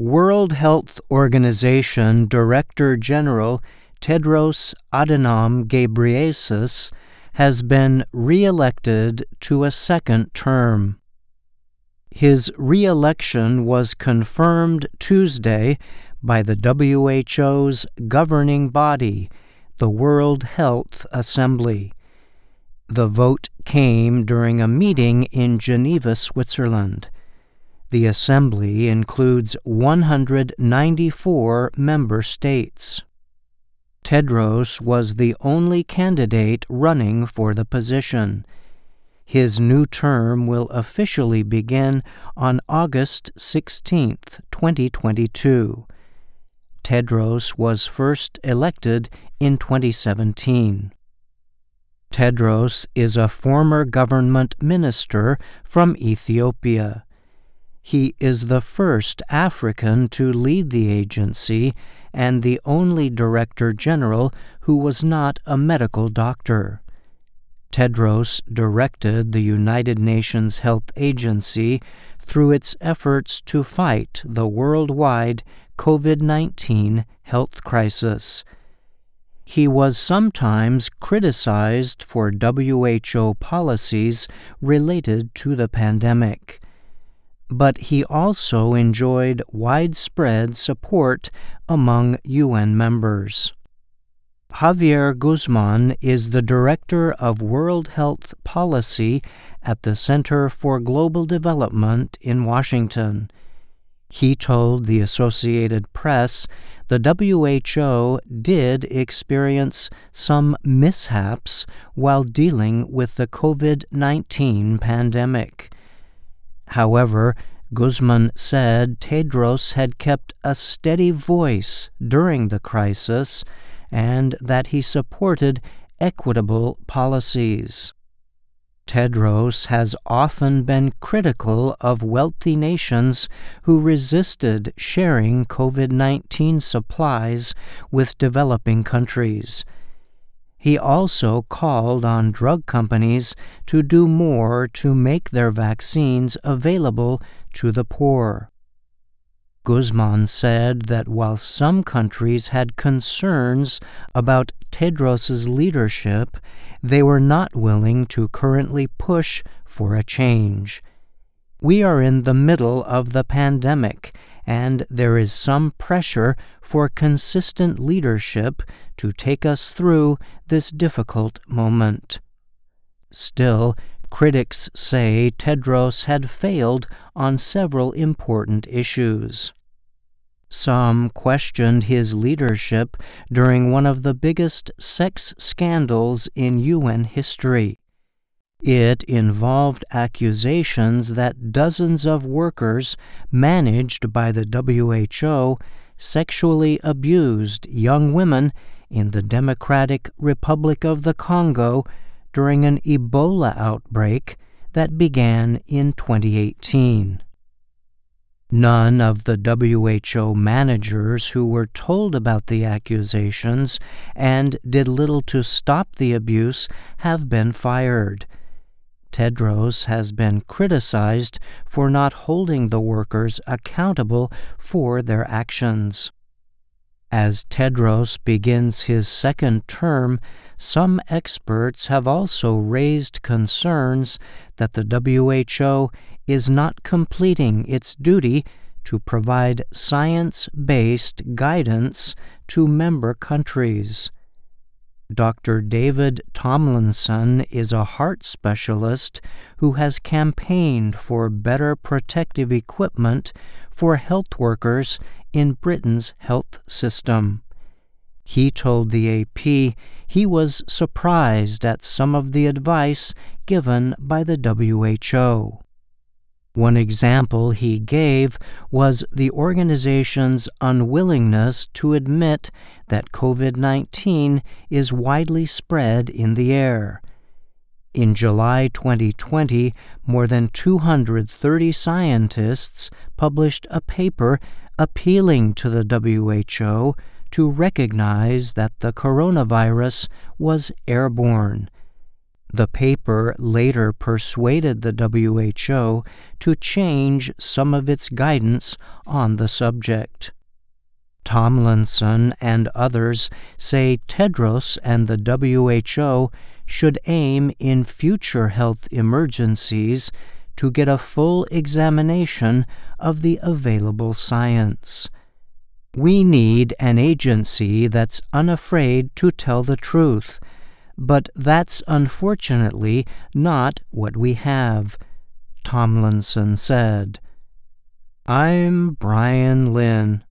World Health Organization Director General Tedros Adhanom Ghebreyesus has been re-elected to a second term. His re-election was confirmed Tuesday by the WHO's governing body, the World Health Assembly. The vote came during a meeting in Geneva, Switzerland. The Assembly includes 194 member states. Tedros was the only candidate running for the position. His new term will officially begin on August 16, 2022. Tedros was first elected in 2017. Tedros is a former government minister from Ethiopia. He is the first African to lead the agency and the only Director General who was not a medical doctor. Tedros directed the United Nations Health Agency through its efforts to fight the worldwide COVID 19 health crisis. He was sometimes criticized for WHO policies related to the pandemic but he also enjoyed widespread support among UN members. Javier Guzman is the Director of World Health Policy at the Center for Global Development in Washington. He told the Associated Press the WHO did experience some mishaps while dealing with the COVID 19 pandemic. However, Guzman said Tedros had kept a steady voice during the crisis and that he supported equitable policies. Tedros has often been critical of wealthy nations who resisted sharing COVID 19 supplies with developing countries he also called on drug companies to do more to make their vaccines available to the poor. Guzman said that while some countries had concerns about Tedros's leadership, they were not willing to currently push for a change. We are in the middle of the pandemic, and there is some pressure for consistent leadership to take us through this difficult moment. Still, critics say Tedros had failed on several important issues. Some questioned his leadership during one of the biggest sex scandals in UN history. It involved accusations that dozens of workers managed by the WHO sexually abused young women in the Democratic Republic of the Congo during an Ebola outbreak that began in 2018. None of the WHO managers who were told about the accusations and did little to stop the abuse have been fired. Tedros has been criticized for not holding the workers accountable for their actions. As Tedros begins his second term, some experts have also raised concerns that the WHO is not completing its duty to provide science based guidance to member countries. Dr. David Tomlinson is a heart specialist who has campaigned for better protective equipment for health workers in Britain's health system. He told the AP he was surprised at some of the advice given by the WHO. One example he gave was the organization's unwillingness to admit that COVID 19 is widely spread in the air. In July 2020, more than 230 scientists published a paper appealing to the WHO to recognize that the coronavirus was airborne The paper later persuaded the WHO to change some of its guidance on the subject. Tomlinson and others say Tedros and the WHO should aim in future health emergencies to get a full examination of the available science. We need an agency that's unafraid to tell the truth, but that's unfortunately not what we have, Tomlinson said. I'm Bryan Lynn.